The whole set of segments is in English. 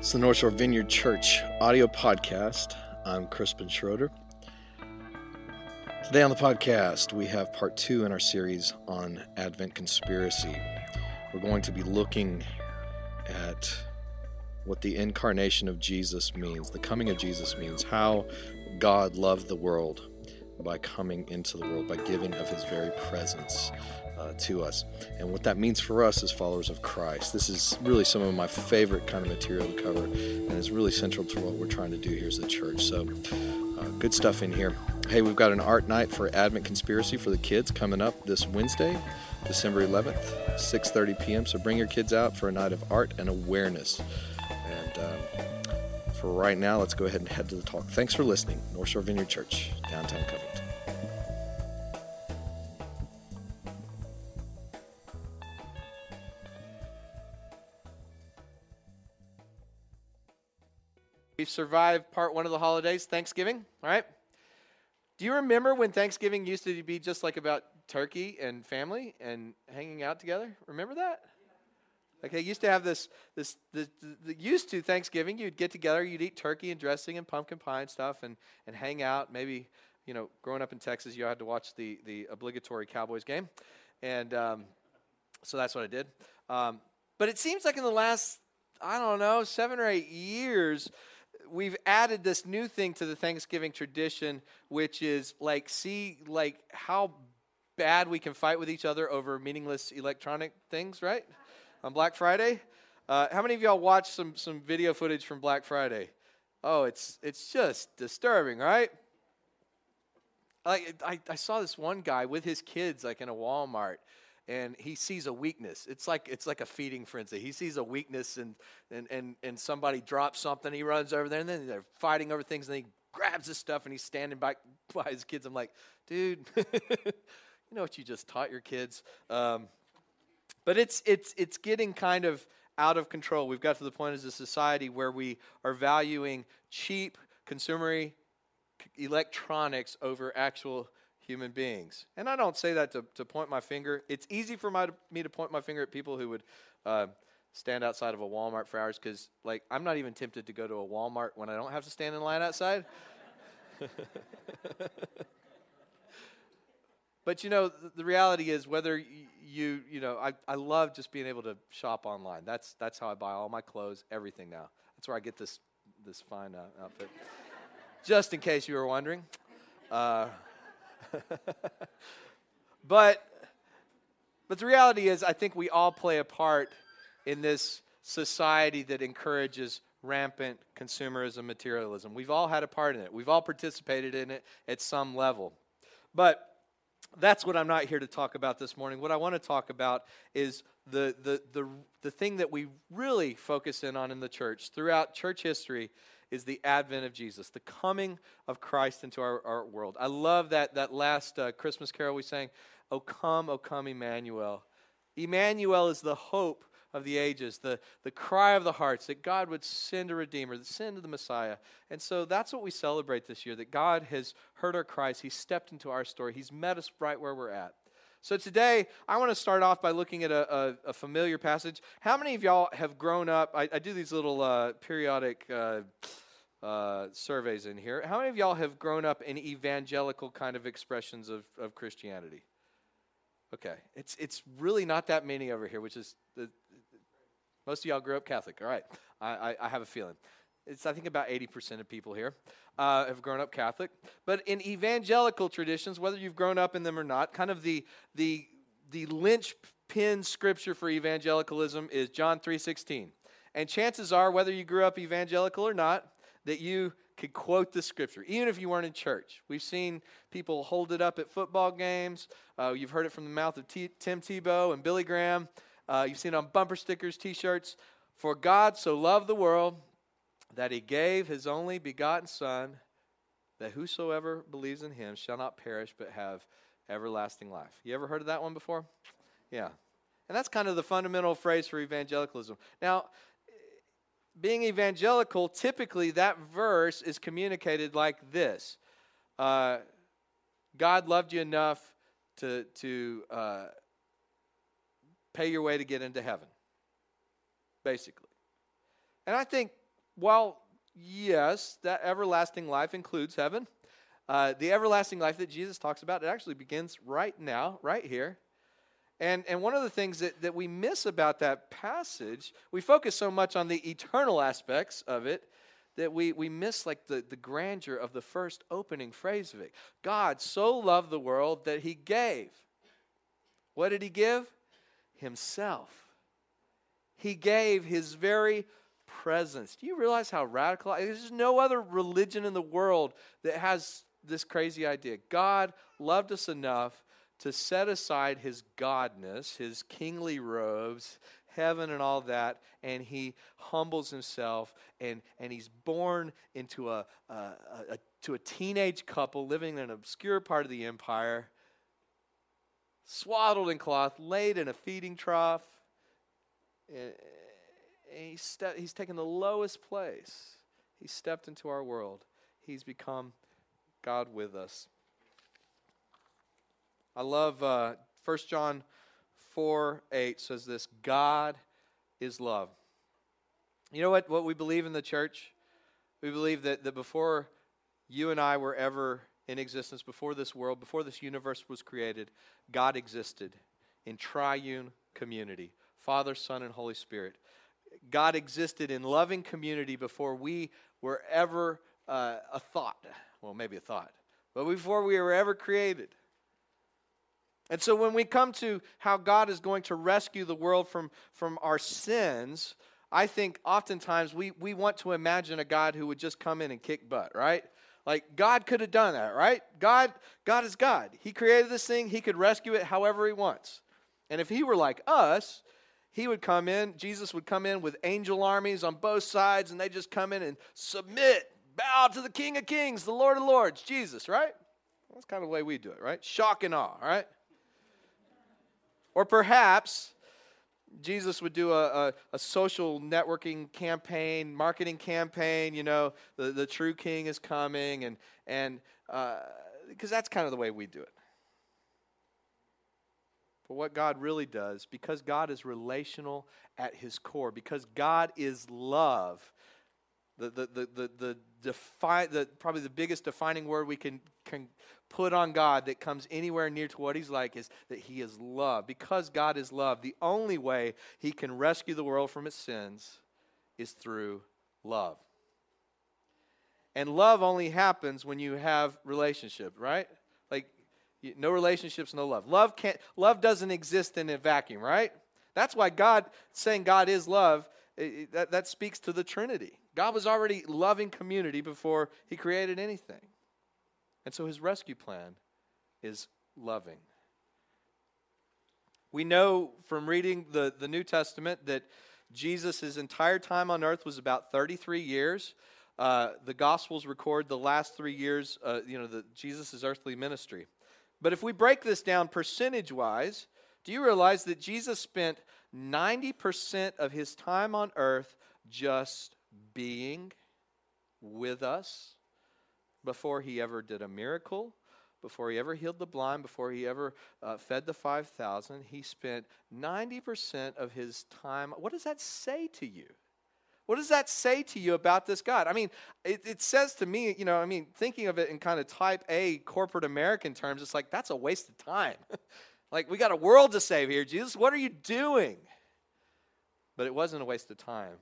It's the North Shore Vineyard Church audio podcast. I'm Crispin Schroeder. Today on the podcast, we have part two in our series on Advent conspiracy. We're going to be looking at what the incarnation of Jesus means, the coming of Jesus means, how God loved the world by coming into the world, by giving of his very presence uh, to us, and what that means for us as followers of Christ. This is really some of my favorite kind of material to cover, and it's really central to what we're trying to do here as a church. So, uh, good stuff in here. Hey, we've got an art night for Advent Conspiracy for the kids coming up this Wednesday, December 11th, 6:30 p.m. So bring your kids out for a night of art and awareness. And um, for right now, let's go ahead and head to the talk. Thanks for listening. North Shore Vineyard Church, downtown Covington. Survived part one of the holidays, Thanksgiving, all right? Do you remember when Thanksgiving used to be just like about turkey and family and hanging out together? Remember that? Like they used to have this, this, used to Thanksgiving, you'd get together, you'd eat turkey and dressing and pumpkin pie and stuff and, and hang out. Maybe, you know, growing up in Texas, you had to watch the, the obligatory Cowboys game. And um, so that's what I did. Um, but it seems like in the last, I don't know, seven or eight years, we've added this new thing to the Thanksgiving tradition, which is like see like how bad we can fight with each other over meaningless electronic things, right? On Black Friday. Uh, how many of y'all watched some some video footage from Black Friday? Oh, it's it's just disturbing, right? Like I, I saw this one guy with his kids like in a Walmart and he sees a weakness. It's like it's like a feeding frenzy. He sees a weakness and and and, and somebody drops something, he runs over there, and then they're fighting over things, and he grabs his stuff and he's standing by his kids. I'm like, dude, you know what you just taught your kids. Um, but it's it's it's getting kind of out of control. We've got to the point as a society where we are valuing cheap consumery electronics over actual human beings. And I don't say that to, to point my finger. It's easy for my, me to point my finger at people who would uh, stand outside of a Walmart for hours because, like, I'm not even tempted to go to a Walmart when I don't have to stand in line outside. but you know, the, the reality is whether you, you know, I, I love just being able to shop online. That's, that's how I buy all my clothes, everything now. That's where I get this, this fine uh, outfit. just in case you were wondering. Uh, but but the reality is I think we all play a part in this society that encourages rampant consumerism materialism. We've all had a part in it. We've all participated in it at some level. But that's what I'm not here to talk about this morning. What I want to talk about is the, the, the, the thing that we really focus in on in the church throughout church history is the advent of Jesus, the coming of Christ into our, our world. I love that, that last uh, Christmas carol we sang, O come, O come, Emmanuel. Emmanuel is the hope of the ages, the, the cry of the hearts that God would send a Redeemer, the send of the Messiah. And so that's what we celebrate this year that God has heard our cries. He's stepped into our story, He's met us right where we're at. So today, I want to start off by looking at a, a, a familiar passage. How many of y'all have grown up? I, I do these little uh, periodic uh, uh, surveys in here. How many of y'all have grown up in evangelical kind of expressions of, of Christianity? Okay, it's it's really not that many over here, which is the, most of y'all grew up Catholic. All right, I, I, I have a feeling. It's I think about eighty percent of people here uh, have grown up Catholic. But in evangelical traditions, whether you've grown up in them or not, kind of the the the linchpin scripture for evangelicalism is John three sixteen. And chances are, whether you grew up evangelical or not, that you could quote the scripture, even if you weren't in church. We've seen people hold it up at football games. Uh, you've heard it from the mouth of T- Tim Tebow and Billy Graham. Uh, you've seen it on bumper stickers, t shirts. For God so loved the world that he gave his only begotten Son, that whosoever believes in him shall not perish but have everlasting life. You ever heard of that one before? Yeah. And that's kind of the fundamental phrase for evangelicalism. Now, being evangelical, typically that verse is communicated like this uh, God loved you enough to, to uh, pay your way to get into heaven, basically. And I think while, yes, that everlasting life includes heaven, uh, the everlasting life that Jesus talks about, it actually begins right now, right here. And, and one of the things that, that we miss about that passage, we focus so much on the eternal aspects of it that we, we miss like the, the grandeur of the first opening phrase of it. God so loved the world that he gave. What did he give? Himself. He gave his very presence. Do you realize how radical? There's no other religion in the world that has this crazy idea. God loved us enough to set aside his godness, his kingly robes, heaven and all that, and he humbles himself and, and he's born into a, a, a, to a teenage couple living in an obscure part of the empire, swaddled in cloth, laid in a feeding trough. And he's, ste- he's taken the lowest place. He stepped into our world. He's become God with us. I love uh, 1 John 4 8 says this God is love. You know what, what we believe in the church? We believe that, that before you and I were ever in existence, before this world, before this universe was created, God existed in triune community Father, Son, and Holy Spirit. God existed in loving community before we were ever uh, a thought. Well, maybe a thought, but before we were ever created. And so when we come to how God is going to rescue the world from, from our sins, I think oftentimes we, we want to imagine a God who would just come in and kick butt, right? Like God could have done that, right? God, God is God. He created this thing, He could rescue it however He wants. And if He were like us, He would come in, Jesus would come in with angel armies on both sides, and they just come in and submit, bow to the King of Kings, the Lord of Lords, Jesus, right? That's kind of the way we do it, right? Shock and awe, right? Or perhaps Jesus would do a, a, a, social networking campaign, marketing campaign, you know, the, the true king is coming, and, and because uh, that's kind of the way we do it. But what God really does, because God is relational at his core, because God is love, the, the, the, the, the, defi- the probably the biggest defining word we can, can put on God that comes anywhere near to what he's like is that he is love. Because God is love, the only way he can rescue the world from its sins is through love. And love only happens when you have relationship, right? Like no relationships, no love. Love can't love doesn't exist in a vacuum, right? That's why God saying God is love, it, that, that speaks to the Trinity. God was already loving community before he created anything. And so his rescue plan is loving. We know from reading the, the New Testament that Jesus' entire time on earth was about 33 years. Uh, the Gospels record the last three years, uh, you know, the, Jesus' earthly ministry. But if we break this down percentage wise, do you realize that Jesus spent 90% of his time on earth just being with us? before he ever did a miracle, before he ever healed the blind, before he ever uh, fed the 5,000. He spent 90% of his time. What does that say to you? What does that say to you about this God? I mean, it, it, says to me, you know, I mean, thinking of it in kind of type A corporate American terms, it's like, that's a waste of time. like, we got a world to save here, Jesus. What are you doing? But it wasn't a waste of time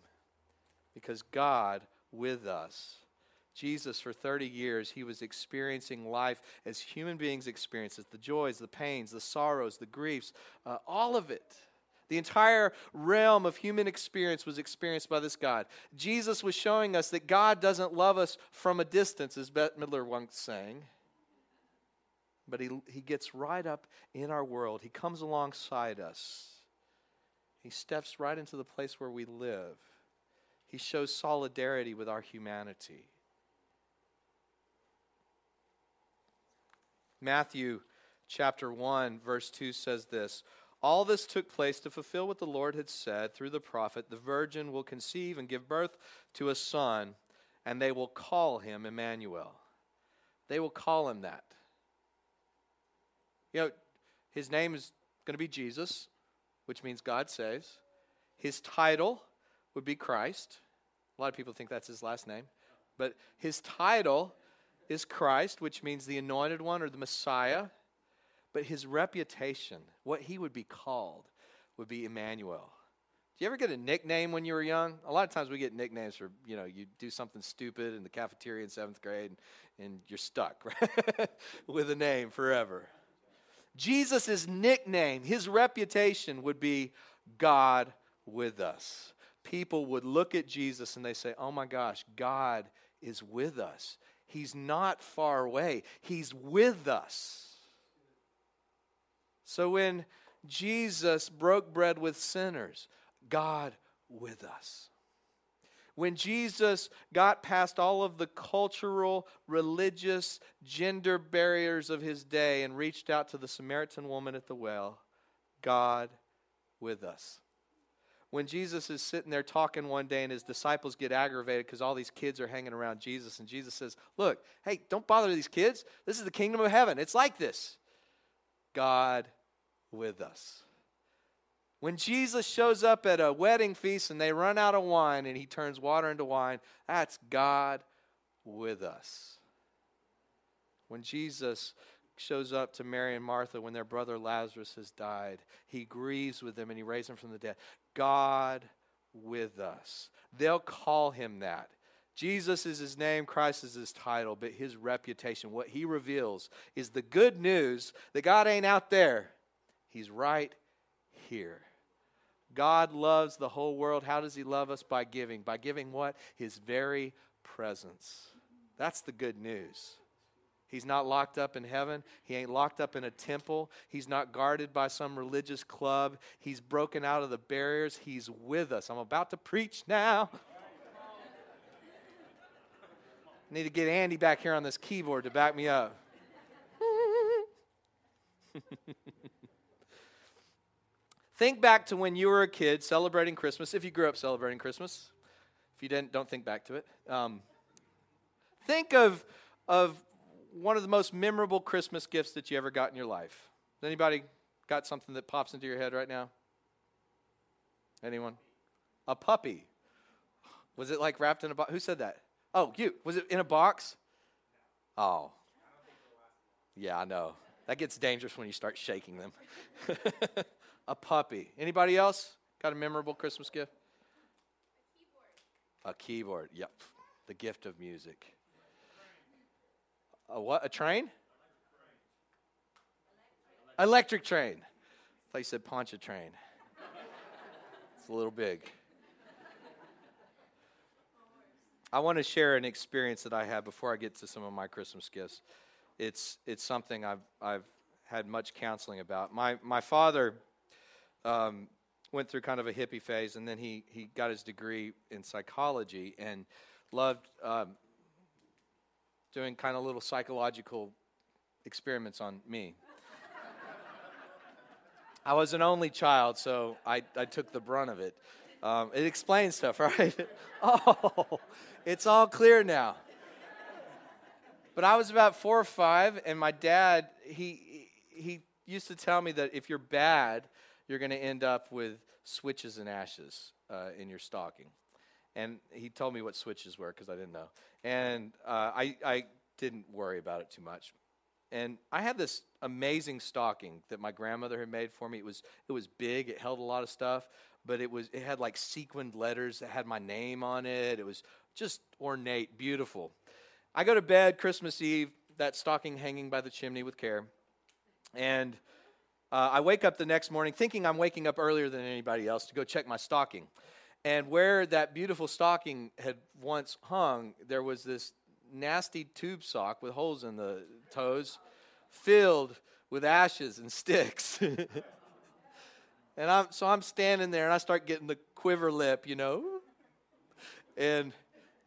because God with us Jesus, for 30 years, he was experiencing life as human beings experience it the joys, the pains, the sorrows, the griefs, uh, all of it. The entire realm of human experience was experienced by this God. Jesus was showing us that God doesn't love us from a distance, as Bette Midler once sang, but he, he gets right up in our world. He comes alongside us, He steps right into the place where we live. He shows solidarity with our humanity. Matthew chapter 1, verse 2 says this All this took place to fulfill what the Lord had said through the prophet the virgin will conceive and give birth to a son, and they will call him Emmanuel. They will call him that. You know, his name is going to be Jesus, which means God saves. His title would be Christ. A lot of people think that's his last name. But his title is Christ, which means the anointed one or the Messiah. But his reputation, what he would be called, would be Emmanuel. Do you ever get a nickname when you were young? A lot of times we get nicknames for, you know, you do something stupid in the cafeteria in seventh grade and, and you're stuck right? with a name forever. Jesus' nickname, his reputation would be God with us. People would look at Jesus and they say, oh my gosh, God is with us. He's not far away, He's with us. So when Jesus broke bread with sinners, God with us. When Jesus got past all of the cultural, religious, gender barriers of his day and reached out to the Samaritan woman at the well, God with us. When Jesus is sitting there talking one day and his disciples get aggravated because all these kids are hanging around Jesus, and Jesus says, Look, hey, don't bother these kids. This is the kingdom of heaven. It's like this. God with us. When Jesus shows up at a wedding feast and they run out of wine and he turns water into wine, that's God with us. When Jesus shows up to Mary and Martha when their brother Lazarus has died, he grieves with them and he raises him from the dead. God with us. They'll call him that. Jesus is his name, Christ is his title, but his reputation, what he reveals, is the good news that God ain't out there. He's right here. God loves the whole world. How does He love us? By giving. By giving what? His very presence. That's the good news. He's not locked up in heaven. He ain't locked up in a temple. He's not guarded by some religious club. He's broken out of the barriers. He's with us. I'm about to preach now. Need to get Andy back here on this keyboard to back me up. Think back to when you were a kid celebrating Christmas, if you grew up celebrating Christmas. If you didn't, don't think back to it. Um, think of, of one of the most memorable Christmas gifts that you ever got in your life. Anybody got something that pops into your head right now? Anyone? A puppy. Was it like wrapped in a box? Who said that? Oh, you. Was it in a box? Oh. Yeah, I know. That gets dangerous when you start shaking them. a puppy. Anybody else got a memorable Christmas gift? A keyboard. A keyboard. Yep. The gift of music. A what? A train? Electric train. I thought you said Pontchartrain. it's a little big. I want to share an experience that I had before I get to some of my Christmas gifts. It's it's something I've I've had much counseling about. My my father um, went through kind of a hippie phase, and then he, he got his degree in psychology and loved um, doing kind of little psychological experiments on me. I was an only child, so I, I took the brunt of it. Um, it explains stuff, right? oh, it's all clear now. But I was about four or five, and my dad, he, he used to tell me that if you're bad, you're going to end up with switches and ashes uh, in your stocking. And he told me what switches were because I didn't know. And uh, I, I didn't worry about it too much. And I had this amazing stocking that my grandmother had made for me. It was, it was big, it held a lot of stuff, but it, was, it had like sequined letters that had my name on it. It was just ornate, beautiful. I go to bed Christmas Eve, that stocking hanging by the chimney with care. And uh, I wake up the next morning thinking I'm waking up earlier than anybody else to go check my stocking. And where that beautiful stocking had once hung, there was this nasty tube sock with holes in the toes filled with ashes and sticks. and I'm, so I'm standing there and I start getting the quiver lip, you know. And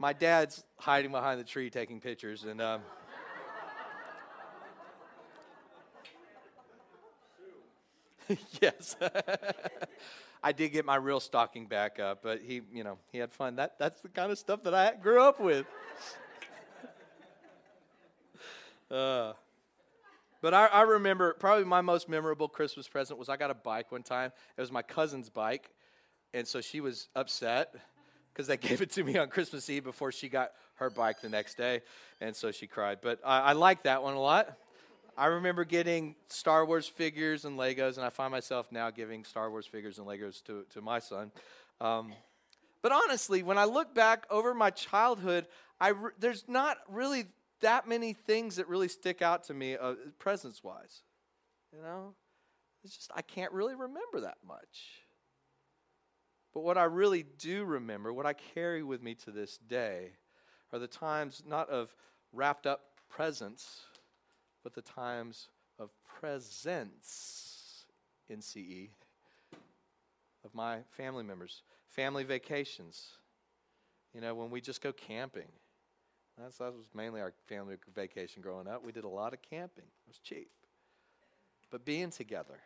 my dad's hiding behind the tree taking pictures. And. Um, yes. I did get my real stocking back up, but he, you know, he had fun. That, that's the kind of stuff that I grew up with. uh, but I, I remember probably my most memorable Christmas present was I got a bike one time. It was my cousin's bike, and so she was upset because they gave it to me on Christmas Eve before she got her bike the next day, and so she cried. But I, I like that one a lot. I remember getting Star Wars figures and Legos, and I find myself now giving Star Wars figures and Legos to, to my son. Um, but honestly, when I look back over my childhood, I re- there's not really that many things that really stick out to me uh, presence wise. You know? It's just, I can't really remember that much. But what I really do remember, what I carry with me to this day, are the times not of wrapped up presence, but the times of presence in CE of my family members, family vacations. You know, when we just go camping. That's, that was mainly our family vacation growing up. We did a lot of camping, it was cheap. But being together.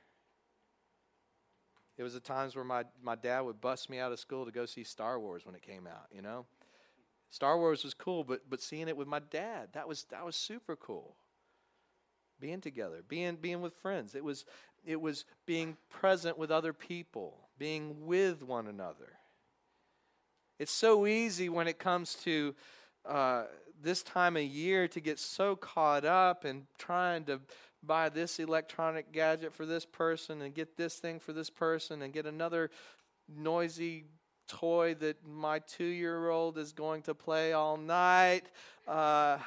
It was the times where my, my dad would bust me out of school to go see Star Wars when it came out, you know? Star Wars was cool, but but seeing it with my dad, that was that was super cool. Being together, being being with friends. It was it was being present with other people, being with one another. It's so easy when it comes to uh, this time of year to get so caught up and trying to buy this electronic gadget for this person and get this thing for this person and get another noisy toy that my two year old is going to play all night. Uh,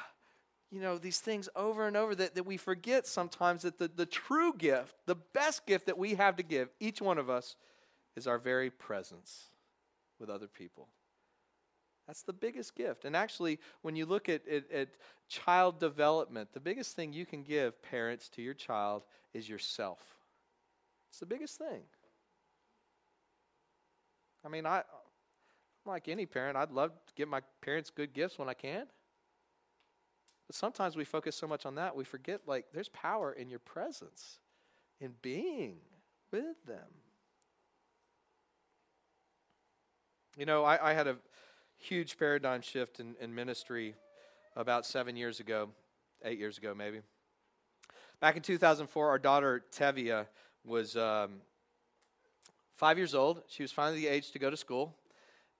you know, these things over and over that, that we forget sometimes that the, the true gift, the best gift that we have to give, each one of us, is our very presence with other people. That's the biggest gift. And actually, when you look at, at, at, child development, the biggest thing you can give parents to your child is yourself. It's the biggest thing. I mean, I, like any parent, I'd love to give my parents good gifts when I can. But sometimes we focus so much on that, we forget like there's power in your presence, in being with them. You know, I, I had a huge paradigm shift in, in ministry about seven years ago, eight years ago, maybe. Back in 2004, our daughter Tevia was um, five years old. She was finally the age to go to school,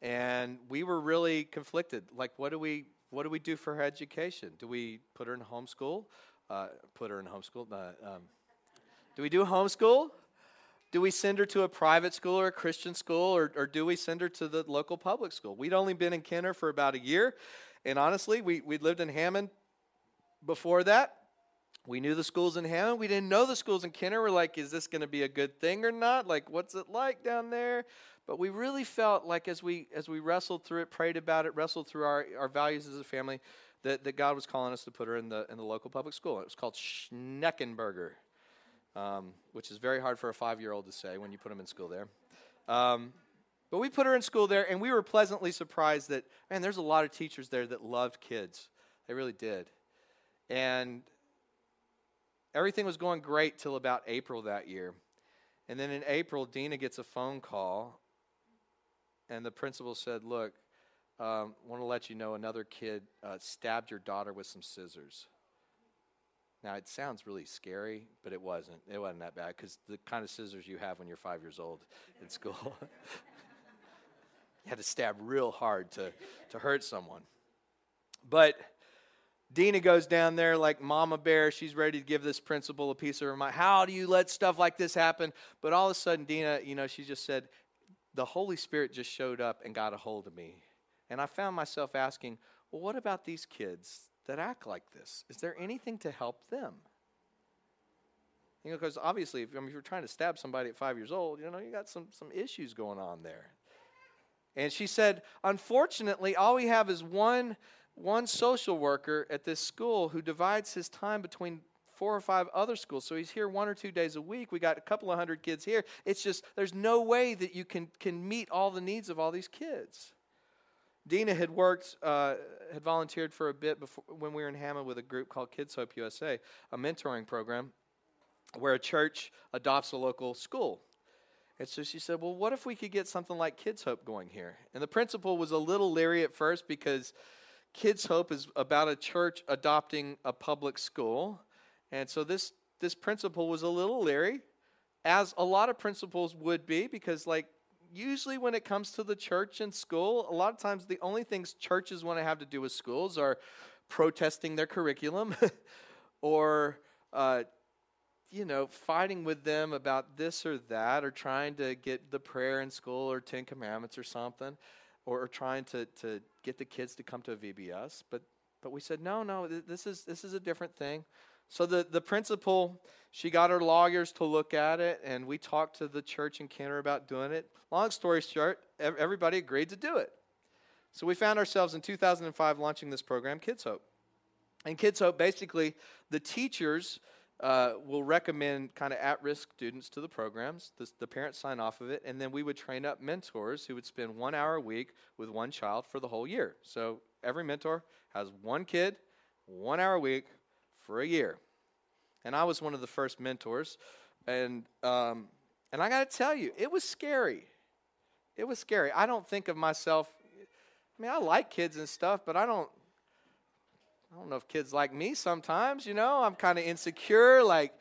and we were really conflicted. Like, what do we what do we do for her education? Do we put her in homeschool? Uh, put her in homeschool? Uh, um, do we do homeschool? Do we send her to a private school or a Christian school, or, or do we send her to the local public school? We'd only been in Kenner for about a year, and honestly, we, we'd lived in Hammond before that. We knew the schools in Hammond. We didn't know the schools in Kenner. We're like, is this going to be a good thing or not? Like, what's it like down there? But we really felt like as we as we wrestled through it, prayed about it, wrestled through our, our values as a family, that, that God was calling us to put her in the in the local public school. It was called Schneckenburger, um, which is very hard for a five year old to say when you put them in school there. Um, but we put her in school there, and we were pleasantly surprised that man, there's a lot of teachers there that loved kids. They really did, and everything was going great till about April that year. And then in April, Dina gets a phone call and the principal said, "Look, um, want to let you know another kid uh, stabbed your daughter with some scissors." Now it sounds really scary, but it wasn't. It wasn't that bad because the kind of scissors you have when you're five years old in school, you had to stab real hard to to hurt someone. But Dina goes down there like Mama Bear. She's ready to give this principal a piece of her mind. How do you let stuff like this happen? But all of a sudden, Dina, you know, she just said, the Holy Spirit just showed up and got a hold of me. And I found myself asking, well, what about these kids that act like this? Is there anything to help them? You know, because obviously, if, I mean, if you're trying to stab somebody at five years old, you know, you got some, some issues going on there. And she said, unfortunately, all we have is one, one social worker at this school who divides his time between four or five other schools. So he's here one or two days a week. We got a couple of hundred kids here. It's just, there's no way that you can, can meet all the needs of all these kids. Dina had worked, uh, had volunteered for a bit before, when we were in Hammond with a group called Kids Hope USA, a mentoring program where a church adopts a local school. And so she said, Well, what if we could get something like Kids Hope going here? And the principal was a little leery at first because Kids Hope is about a church adopting a public school. And so this this principal was a little leery, as a lot of principals would be, because like usually when it comes to the church and school, a lot of times the only things churches want to have to do with schools are protesting their curriculum or, uh, you know, fighting with them about this or that or trying to get the prayer in school or Ten Commandments or something or, or trying to, to get the kids to come to a VBS. But, but we said, no, no, this is, this is a different thing. So the, the principal, she got her lawyers to look at it, and we talked to the church in Kenner about doing it. Long story short, everybody agreed to do it. So we found ourselves in 2005 launching this program, Kids Hope. And Kids Hope, basically, the teachers uh, will recommend kind of at risk students to the programs. The, the, parents sign off of it, and then we would train up mentors who would spend one hour a week with one child for the whole year. So every mentor has one kid, one hour a week for a year. And I was one of the first mentors. And, um, and I got to tell you, it was scary. It was scary. I don't think of myself, I mean, I like kids and stuff, but I don't. I don't know if kids like me sometimes, you know. I'm kind of insecure. Like,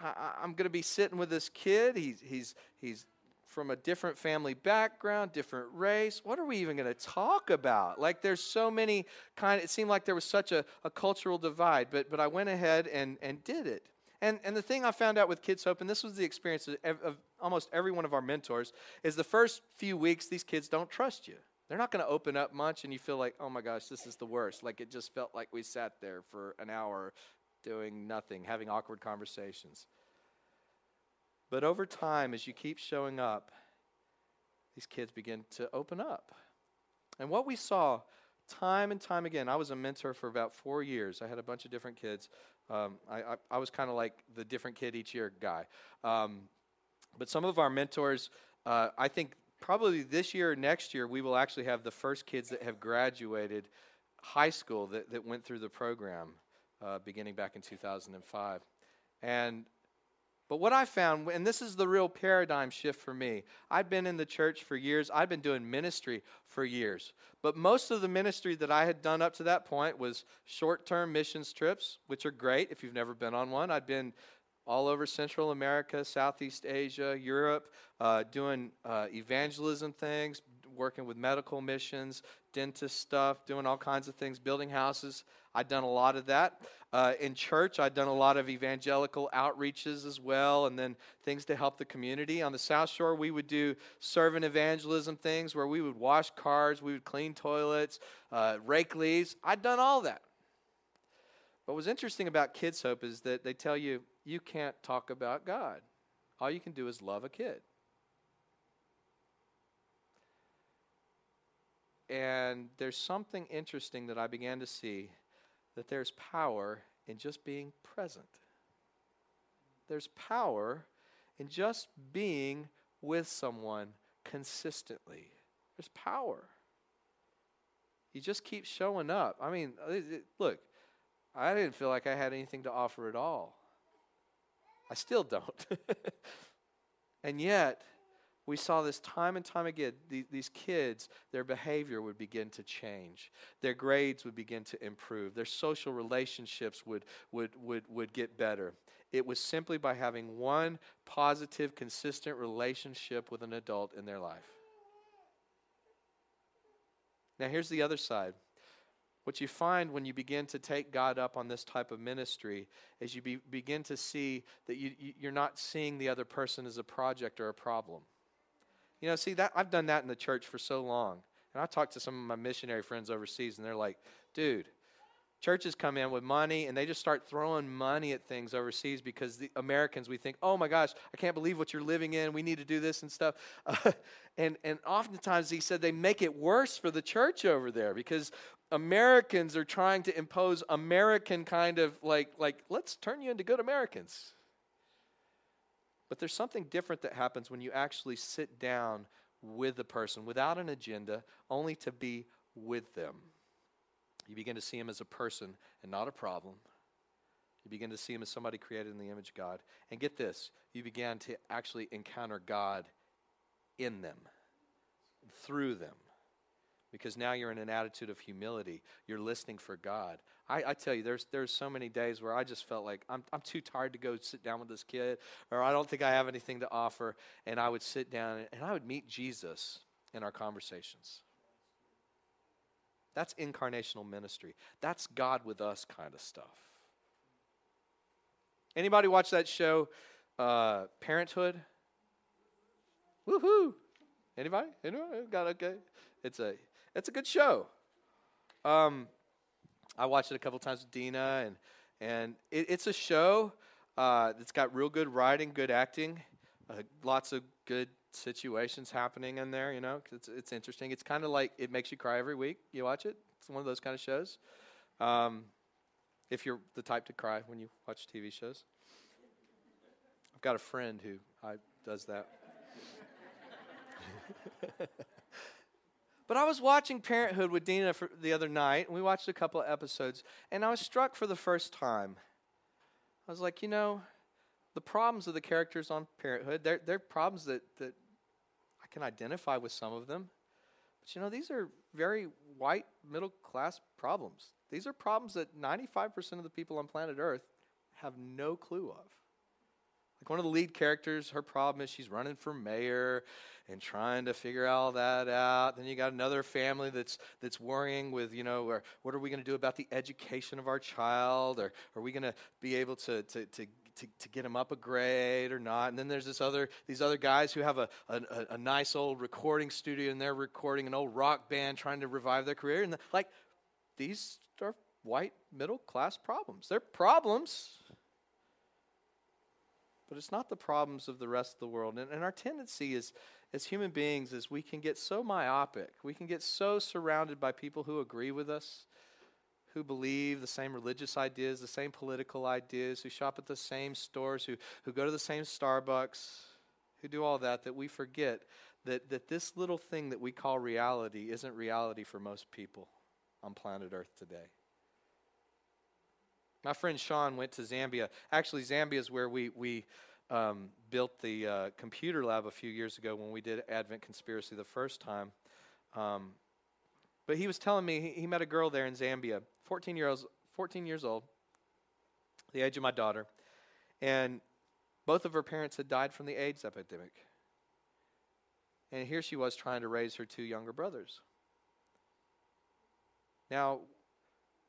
I, am going to be sitting with this kid. He's, he's, he's from a different family background, different race. What are we even going to talk about? Like there's so many kind it seemed like there was such a, a cultural divide, but, but I went ahead and, and did it. And, and the thing I found out with Kids Hope, and this was the experience of, of almost every one of our mentors, is the first few weeks, these kids don't trust you. They're not going to open up much, and you feel like, oh my gosh, this is the worst. Like it just felt like we sat there for an hour doing nothing, having awkward conversations. But over time, as you keep showing up, these kids begin to open up. And what we saw time and time again, I was a mentor for about four years. I had a bunch of different kids. Um, I, I, I, was kind of like the different kid each year guy. Um, but some of our mentors, uh, I think probably this year or next year, we will actually have the first kids that have graduated high school that, that went through the program uh, beginning back in 2005. And but what I found, and this is the real paradigm shift for me, I'd been in the church for years, I'd been doing ministry for years. But most of the ministry that I had done up to that point was short term missions trips, which are great if you've never been on one. I'd been all over Central America, Southeast Asia, Europe, uh, doing uh, evangelism things, working with medical missions, dentist stuff, doing all kinds of things, building houses. I'd done a lot of that. Uh, in church, I'd done a lot of evangelical outreaches as well, and then things to help the community. On the South Shore, we would do servant evangelism things where we would wash cars, we would clean toilets, uh, rake leaves. I'd done all that. But what's interesting about Kids Hope is that they tell you you can't talk about God. All you can do is love a kid. And there's something interesting that I began to see that there's power in just being present. There's power in just being with someone consistently. There's power. You just keep showing up. I mean, uh, look, I didn't feel like I had anything to offer at all. I still don't. and yet, we saw this time and time again. These kids, their behavior would begin to change. Their grades would begin to improve. Their social relationships would, would, would, would get better. It was simply by having one positive, consistent relationship with an adult in their life. Now, here's the other side. What you find when you begin to take God up on this type of ministry is you be, begin to see that you, you're not seeing the other person as a project or a problem you know, see that I've done that in the church for so long. And I talked to some of my missionary friends overseas and they're like, "Dude, churches come in with money and they just start throwing money at things overseas because the Americans we think, "Oh my gosh, I can't believe what you're living in. We need to do this and stuff." Uh, and and oftentimes he said they make it worse for the church over there because Americans are trying to impose American kind of like like let's turn you into good Americans. But there's something different that happens when you actually sit down with the person without an agenda, only to be with them. You begin to see him as a person and not a problem. You begin to see him as somebody created in the image of God. And get this, you began to actually encounter God in them, through them. Because now you're in an attitude of humility. You're listening for God. I, I, tell you, there's there's so many days where I just felt like I'm I'm too tired to go sit down with this kid, or I don't think I have anything to offer, and I would sit down and, and I would meet Jesus in our conversations. That's incarnational ministry. That's God with us kind of stuff. Anybody watch that show, uh, Parenthood? Woohoo! Anybody? Anybody? Got okay? It's a it's a good show. Um, I watched it a couple times with Dina, and and it, it's a show uh, that's got real good writing, good acting, uh, lots of good situations happening in there. You know, it's it's interesting. It's kind of like it makes you cry every week. You watch it. It's one of those kind of shows. Um, if you're the type to cry when you watch TV shows, I've got a friend who I, does that. But I was watching Parenthood with Dina the other night, and we watched a couple of episodes, and I was struck for the first time. I was like, you know, the problems of the characters on Parenthood, they're, they're problems that, that I can identify with some of them. But you know, these are very white, middle class problems. These are problems that 95% of the people on planet Earth have no clue of. Like one of the lead characters, her problem is she's running for mayor and trying to figure all that out. Then you got another family that's that's worrying with, you know, or what are we going to do about the education of our child? Or are we going to be able to, to, to to, to get them up a grade or not. And then there's this other these other guys who have a, a, a nice old recording studio and they're recording an old rock band trying to revive their career. And the, like these are white middle class problems. They're problems. But it's not the problems of the rest of the world. And, and our tendency is as human beings is we can get so myopic. We can get so surrounded by people who agree with us, who believe the same religious ideas, the same political ideas, who shop at the same stores, who, who go to the same Starbucks, who do all that, that we forget that, that this little thing that we call reality isn't reality for most people on planet Earth today. My friend Sean went to Zambia. Actually, Zambia is where we, we um, built the uh, computer lab a few years ago when we did Advent Conspiracy the first time. Um, but he was telling me he, he, met a girl there in Zambia, 14 years, 14 years old, the age of my daughter, and both of her parents had died from the AIDS epidemic. And here she was trying to raise her two younger brothers. Now,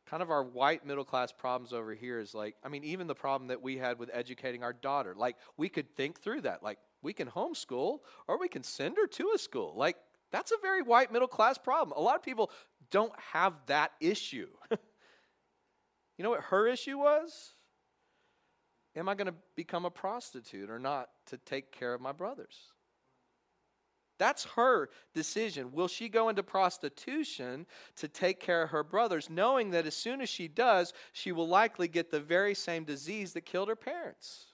kind of our white middle class problems over here is like, I mean, even the problem that we had with educating our daughter, like, we could think through that. Like, we can homeschool or we can send her to a school. Like, that's a very white middle class problem. A lot of people don't have that issue. you know what her issue was? Am I going to become a prostitute or not to take care of my brothers? That's her decision. Will she go into prostitution to take care of her brothers, knowing that as soon as she does, she will likely get the very same disease that killed her parents?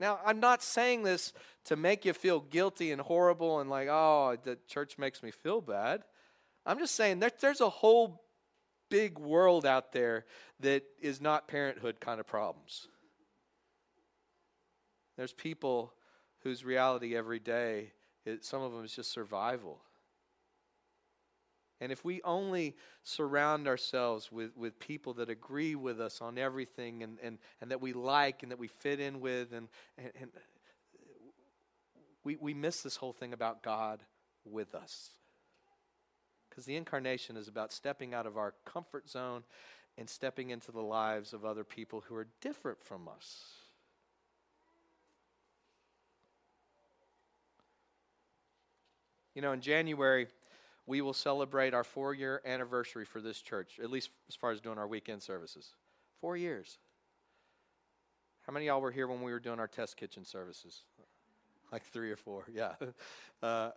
Now, I'm not saying this to make you feel guilty and horrible and like, oh, the church makes me feel bad. I'm just saying there, there's a whole big world out there that is not parenthood kind of problems. There's people whose reality every day, it, some of them is just survival. And if we only surround ourselves with, with people that agree with us on everything and, and, and that we like and that we fit in with, and, and, and we, we miss this whole thing about God with us. Because the incarnation is about stepping out of our comfort zone and stepping into the lives of other people who are different from us. You know, in January, we will celebrate our four year anniversary for this church, at least as far as doing our weekend services. Four years. How many y'all were here when we were doing our test kitchen services? Like three or four, yeah. Uh,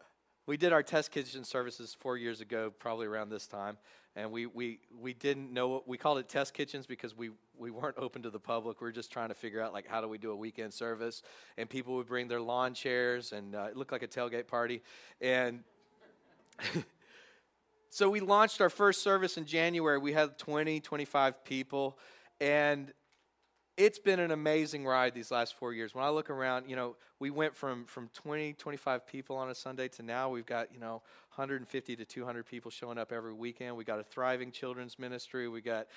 we did our test kitchen services four years ago, probably around this time, and we, we, we didn't know we called it test kitchens because we, we weren't open to the public. We were just trying to figure out like how do we do a weekend service, and people would bring their lawn chairs, and uh, it looked like a tailgate party, and. so we launched our first service in January. We had 20, 25 people, and it's been an amazing ride these last four years. When I look around, you know, we went from, from 20, 25 people on a Sunday to now we've got, you know, 150 to 200 people showing up every weekend. We got a thriving children's ministry. We got,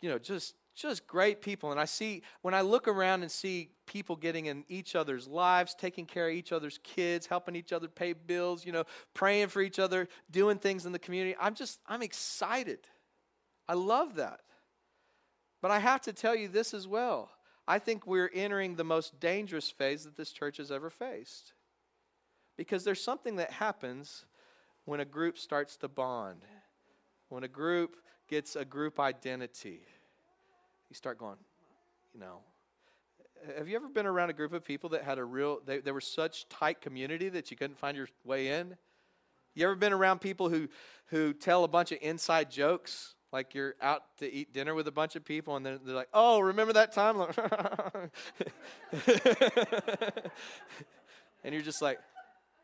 you know, just just great people. And I see when I look around and see people getting in each other's lives, taking care of each other's kids, helping each other pay bills, you know, praying for each other, doing things in the community. I'm just I'm excited. I love that. But I have to tell you this as well. I think we're entering the most dangerous phase that this church has ever faced. Because there's something that happens when a group starts to bond, when a group gets a group identity. You start going, you know. Have you ever been around a group of people that had a real, they, they were such tight community that you couldn't find your way in? You ever been around people who, who tell a bunch of inside jokes like you're out to eat dinner with a bunch of people, and then they're like, "Oh, remember that time?" and you're just like,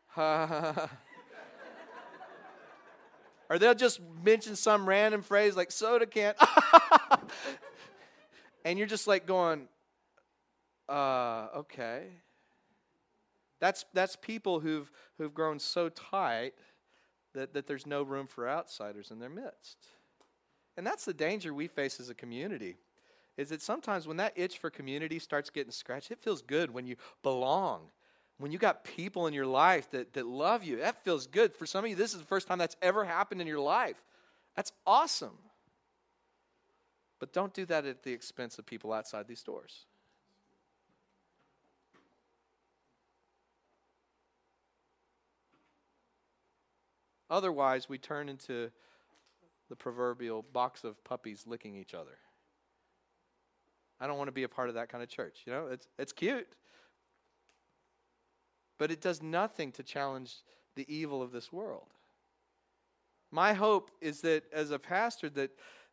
"Ha." or they'll just mention some random phrase like "soda can," and you're just like going, "Uh, okay." That's that's people who've who've grown so tight that, that there's no room for outsiders in their midst. And that's the danger we face as a community. Is that sometimes when that itch for community starts getting scratched, it feels good when you belong. When you got people in your life that, that love you, that feels good. For some of you, this is the first time that's ever happened in your life. That's awesome. But don't do that at the expense of people outside these doors. Otherwise, we turn into the proverbial box of puppies licking each other. I don't want to be a part of that kind of church. You know, it's, it's cute. But it does nothing to challenge the evil of this world. My hope is that as a pastor that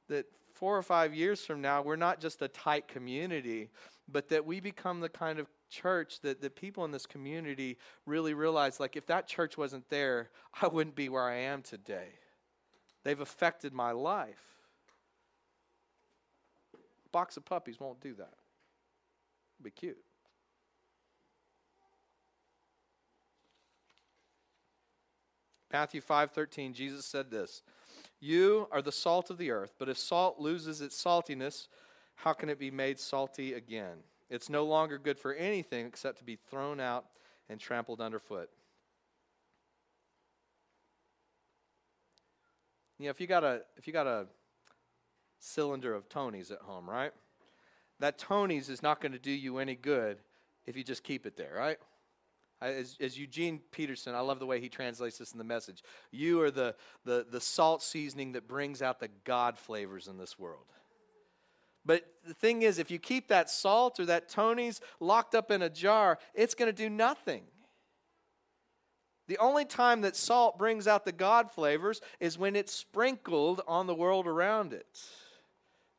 that four or five years from now we're not just a tight community, but that we become the kind of church that the people in this community really realize like if that church wasn't there, I wouldn't be where I am today. They've affected my life. A box of puppies won't do that. It'll be cute. Matthew 5:13 Jesus said this, "You are the salt of the earth, but if salt loses its saltiness, how can it be made salty again? It's no longer good for anything except to be thrown out and trampled underfoot." Know, if you got a if you got a cylinder of Tony's at home, right? That Tony's is not going to do you any good if you just keep it there, right? As, as, Eugene Peterson, I love the way he translates this in the message. You are the, the, the salt seasoning that brings out the God flavors in this world. But the thing is, if you keep that salt or that Tony's locked up in a jar, it's going to do nothing. The only time that salt brings out the God flavors is when it's sprinkled on the world around it.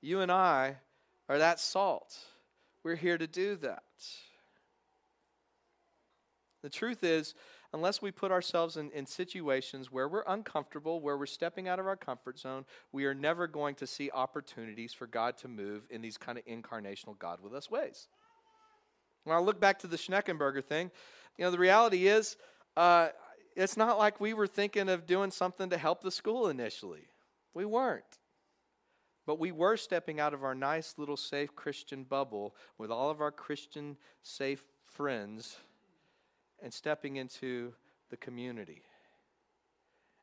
You and I are that salt. We're here to do that. The truth is, unless we put ourselves in, in situations where we're uncomfortable, where we're stepping out of our comfort zone, we are never going to see opportunities for God to move in these kind of incarnational God with us ways. When I look back to the Schneckenburger thing, you know, the reality is uh, it's not like we were thinking of doing something to help the school initially. We weren't. But we were stepping out of our nice little safe Christian bubble with all of our Christian safe friends and stepping into the community.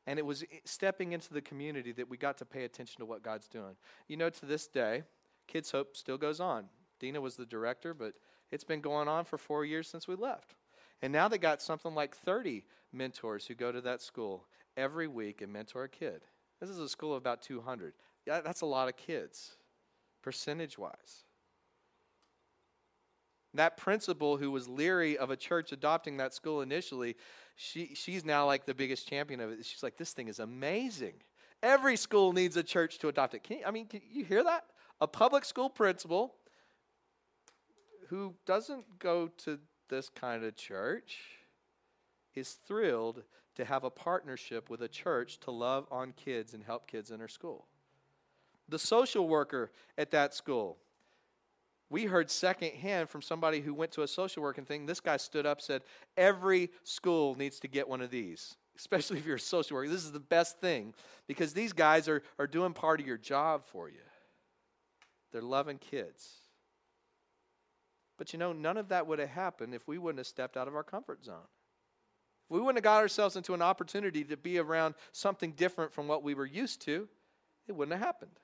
And it was stepping into the community that we got to pay attention to what God's doing. You know, to this day, Kids Hope still goes on. Dina was the director, but it's been going on for four years since we left. And now they got something like 30 mentors who go to that school every week and mentor a kid. This is a school of about 200. Yeah, that's a lot of kids, percentage wise. That principal who was leery of a church adopting that school initially, she, she's now like the biggest champion of it. She's like, this thing is amazing. Every school needs a church to adopt it. Can you, I mean, can you hear that? A public school principal who doesn't go to this kind of church is thrilled to have a partnership with a church to love on kids and help kids in her school. The social worker at that school we heard secondhand from somebody who went to a social working thing. This guy stood up said, Every school needs to get one of these, especially if you're a social worker. This is the best thing because these guys are, are doing part of your job for you. They're loving kids. But you know, none of that would have happened if we wouldn't have stepped out of our comfort zone. If we wouldn't have got ourselves into an opportunity to be around something different from what we were used to, it wouldn't have happened.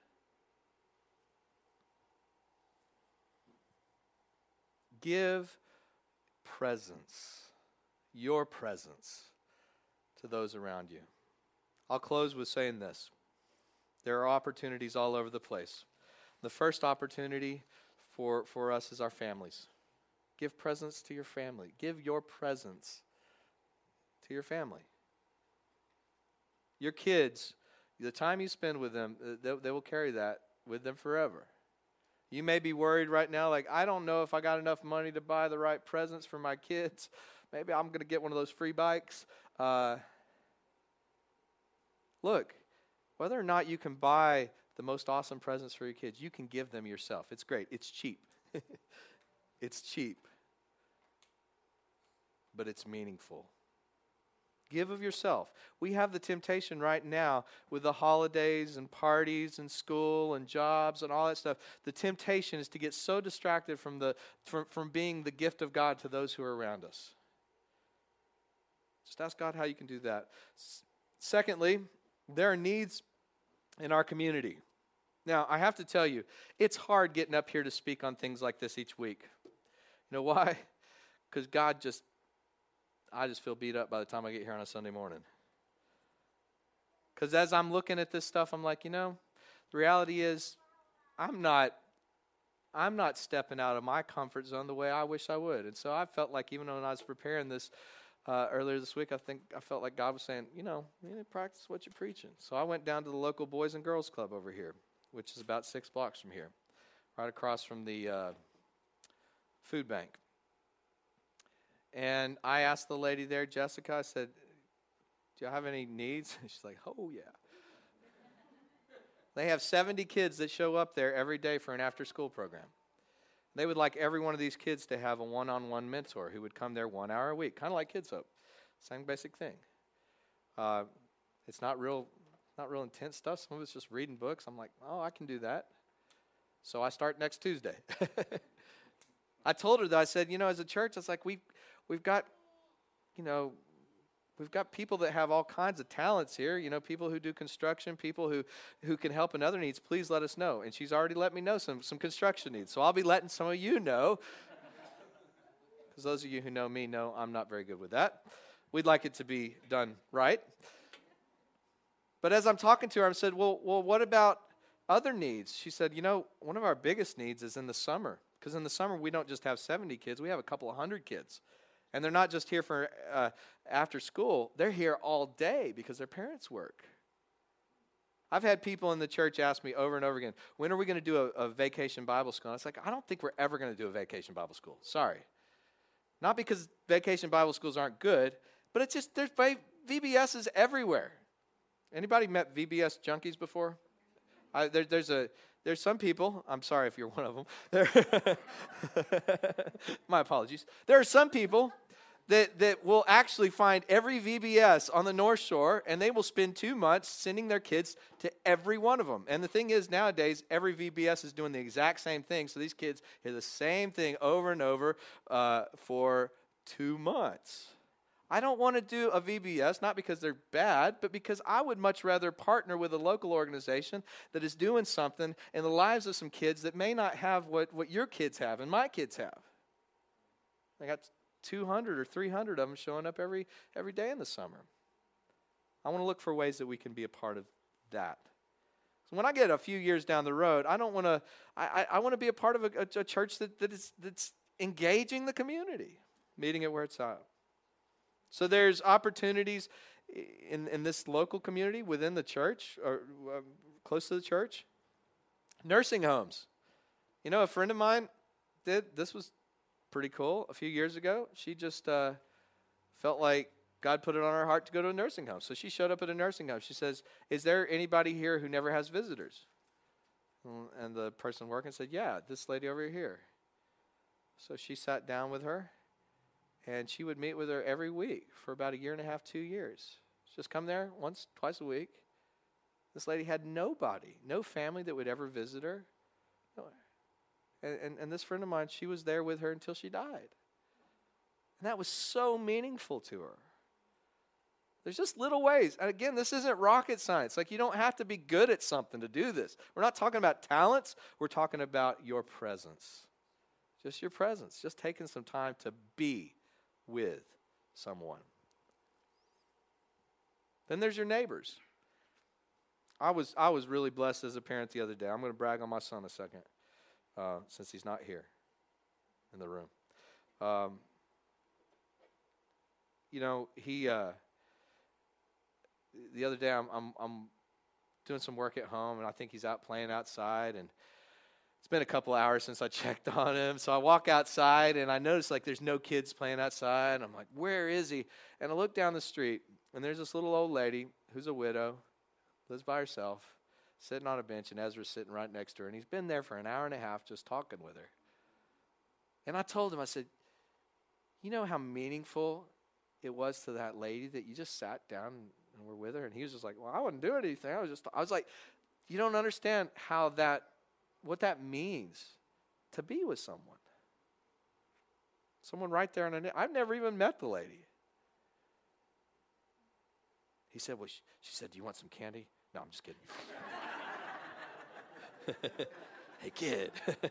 Give presence, your presence, to those around you. I'll close with saying this there are opportunities all over the place. The first opportunity for, for us is our families. Give presence to your family, give your presence to your family. Your kids, the time you spend with them, uh, they, they will carry that with them forever. You may be worried right now, like, I don't know if I got enough money to buy the right presents for my kids. Maybe I'm going to get one of those free bikes. Uh, look, whether or not you can buy the most awesome presents for your kids, you can give them yourself. It's great, it's cheap. it's cheap, but it's meaningful. Give of yourself. We have the temptation right now with the holidays and parties and school and jobs and all that stuff. The temptation is to get so distracted from, the, from, from being the gift of God to those who are around us. Just ask God how you can do that. S- Secondly, there are needs in our community. Now, I have to tell you, it's hard getting up here to speak on things like this each week. You know why? Because God just I just feel beat up by the time I get here on a Sunday morning. Because as I'm looking at this stuff, I'm like, you know, the reality is, I'm not. I'm not stepping out of my comfort zone the way I wish I would. And so I felt like even when I was preparing this uh, earlier this week, I think I felt like God was saying, you know, you need to practice what you're preaching. So I went down to the local Boys and Girls Club over here, which is about six blocks from here, right across from the uh, food bank. And I asked the lady there, Jessica, I said, Do you have any needs? She's like, Oh, yeah. They have 70 kids that show up there every day for an after school program. They would like every one of these kids to have a one on one mentor who would come there one hour a week, kind of like Kids Hope. Same basic thing. Uh, it's not real, not real intense stuff. Some of it's just reading books. I'm like, oh, I can do that. So I start next Tuesday. I told her that I said, you know, as a church, it's like we've we've got, you know, we've got people that have all kinds of talents here. You know, people who do construction, people who who can help in other needs. Please let us know. And she's already let me know some some construction needs. So I'll be letting some of you know. Because those of you who know me know I'm not very good with that. We'd like it to be done right. But as I'm talking to her, I said, "Well, well, what about other needs?" She said, "You know, one of our biggest needs is in the summer." Because in the summer, we don't just have 70 kids, we have a couple of hundred kids. And they're not just here for uh, after school, they're here all day because their parents work. I've had people in the church ask me over and over again, when are we going to do a, a, vacation Bible school? And it's like, I don't think we're ever going to do a vacation Bible school. Sorry. Not because vacation Bible schools aren't good, but it's just, there's VBSs everywhere. Anybody met VBS junkies before? I, there, there's a there's some people, I'm sorry if you're one of them. my apologies. There are some people that, that will actually find every VBS on the North Shore and they will spend two months sending their kids to every one of them. And the thing is, nowadays, every VBS is doing the exact same thing. So these kids hear the same thing over and over uh, for two months. I don't want to do a VBS, not because they're bad, but because I would much rather partner with a local organization that is doing something in the lives of some kids that may not have what, what your kids have and my kids have. I got 200 or 300 of them showing up every, every day in the summer. I want to look for ways that we can be a part of that. So when I get a few years down the road, I don't want to, I, I, I want to be a part of a, a, a church that, that is, that's engaging the community, meeting it where it's at. So there's opportunities in, in this local community within the church or uh, close to the church. Nursing homes. You know, a friend of mine did, this was pretty cool a few years ago. She just uh, felt like God put it on her heart to go to a nursing home. So she showed up at a nursing home. She says, Is there anybody here who never has visitors? And the person working said, Yeah, this lady over here. So she sat down with her, and she would meet with her every week for about a year and a half, two years. Just come there once, twice a week. This lady had nobody, no family that would ever visit her. And, and, and this friend of mine, she was there with her until she died. And that was so meaningful to her. There's just little ways. And again, this isn't rocket science. Like, you don't have to be good at something to do this. We're not talking about talents, we're talking about your presence. Just your presence, just taking some time to be with someone. Then there's your neighbors. I was, I was really blessed as a parent the other day. I'm going to brag on my son a second uh, since he's not here in the room. Um, you know, he. Uh, the other day, I'm, I'm, I'm doing some work at home, and I think he's out playing outside, and it's been a couple hours since I checked on him. So I walk outside, and I notice like there's no kids playing outside. I'm like, where is he? And I look down the street, and there's this little old lady who's a widow, lives by herself, sitting on a bench, and Ezra's sitting right next to her, and he's been there for an hour and a half just talking with her. And I told him, I said, you know how meaningful it was to that lady that you just sat down and were with her? And he was just like, well, I wasn't doing anything. I was just, I was like, you don't understand how that, what that means to be with someone. Someone right there a, I've never even met the lady. He said, well, she, she said, do you want some candy? No, I'm just kidding. hey, kid.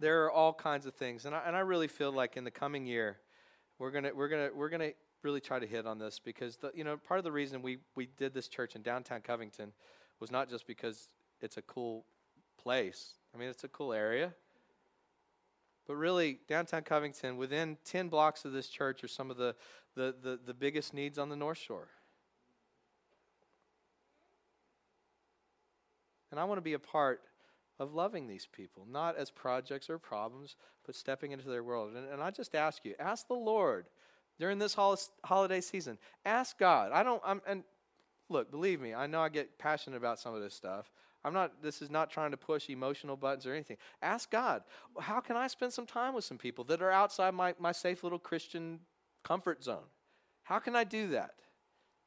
there are all kinds of things, and I, and I really feel like in the coming year, we're gonna we're gonna we're gonna really try to hit on this because the, you know part of the reason we we did this church in downtown Covington was not just because it's a cool place. I mean, it's a cool area. But really, downtown Covington, within 10 blocks of this church, are some of the, the, the, the biggest needs on the North Shore. And I want to be a part of loving these people, not as projects or problems, but stepping into their world. And, and I just ask you, ask the Lord during this hol- holiday season. Ask God. I don't, I'm, and look, believe me, I know I get passionate about some of this stuff. I'm not, this is not trying to push emotional buttons or anything. Ask God, how can I spend some time with some people that are outside my, my safe little Christian comfort zone? How can I do that?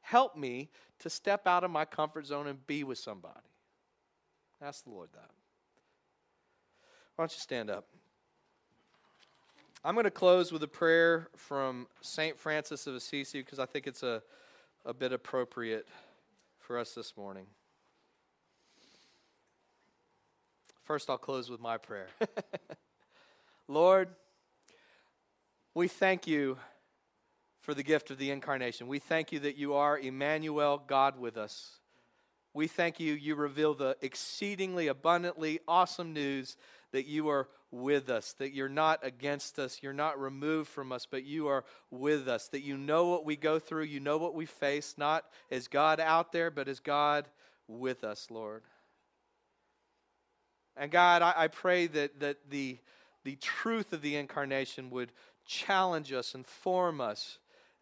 Help me to step out of my comfort zone and be with somebody. Ask the Lord that. Why don't you stand up? I'm going to close with a prayer from St. Francis of Assisi because I think it's a, a bit appropriate for us this morning. First, I'll close with my prayer. Lord, we thank you for the gift of the incarnation. We thank you that you are Emmanuel, God with us. We thank you, you reveal the exceedingly abundantly awesome news that you are with us, that you're not against us, you're not removed from us, but you are with us, that you know what we go through, you know what we face, not as God out there, but as God with us, Lord. And God, I, I pray that, that the, the truth of the incarnation would challenge us and form us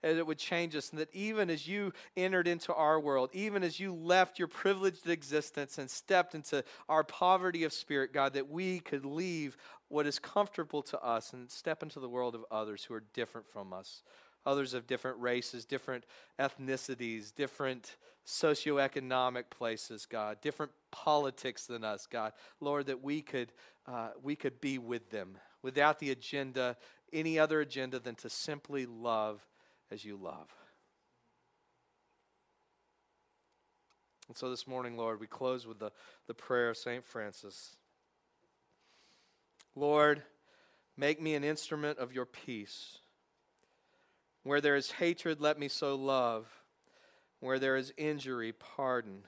and it would change us. And that even as you entered into our world, even as you left your privileged existence and stepped into our poverty of spirit, God, that we could leave what is comfortable to us and step into the world of others who are different from us. Others of different races, different ethnicities, different socioeconomic places, God, different politics than us, God. Lord, that we could, uh, we could be with them without the agenda, any other agenda than to simply love as you love. And so this morning, Lord, we close with the, the prayer of St. Francis. Lord, make me an instrument of your peace. Where there is hatred, let me sow love. Where there is injury, pardon.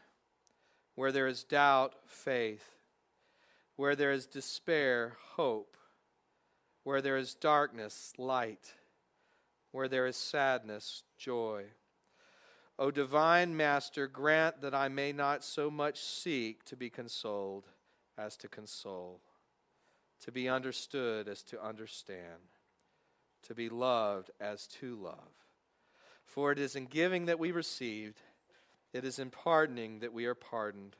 Where there is doubt, faith. Where there is despair, hope. Where there is darkness, light. Where there is sadness, joy. O divine Master, grant that I may not so much seek to be consoled as to console, to be understood as to understand, to be loved as to love. For it is in giving that we received, it is in pardoning that we are pardoned,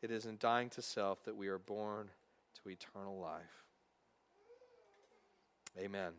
It is in dying to self that we are born to eternal life. Amen.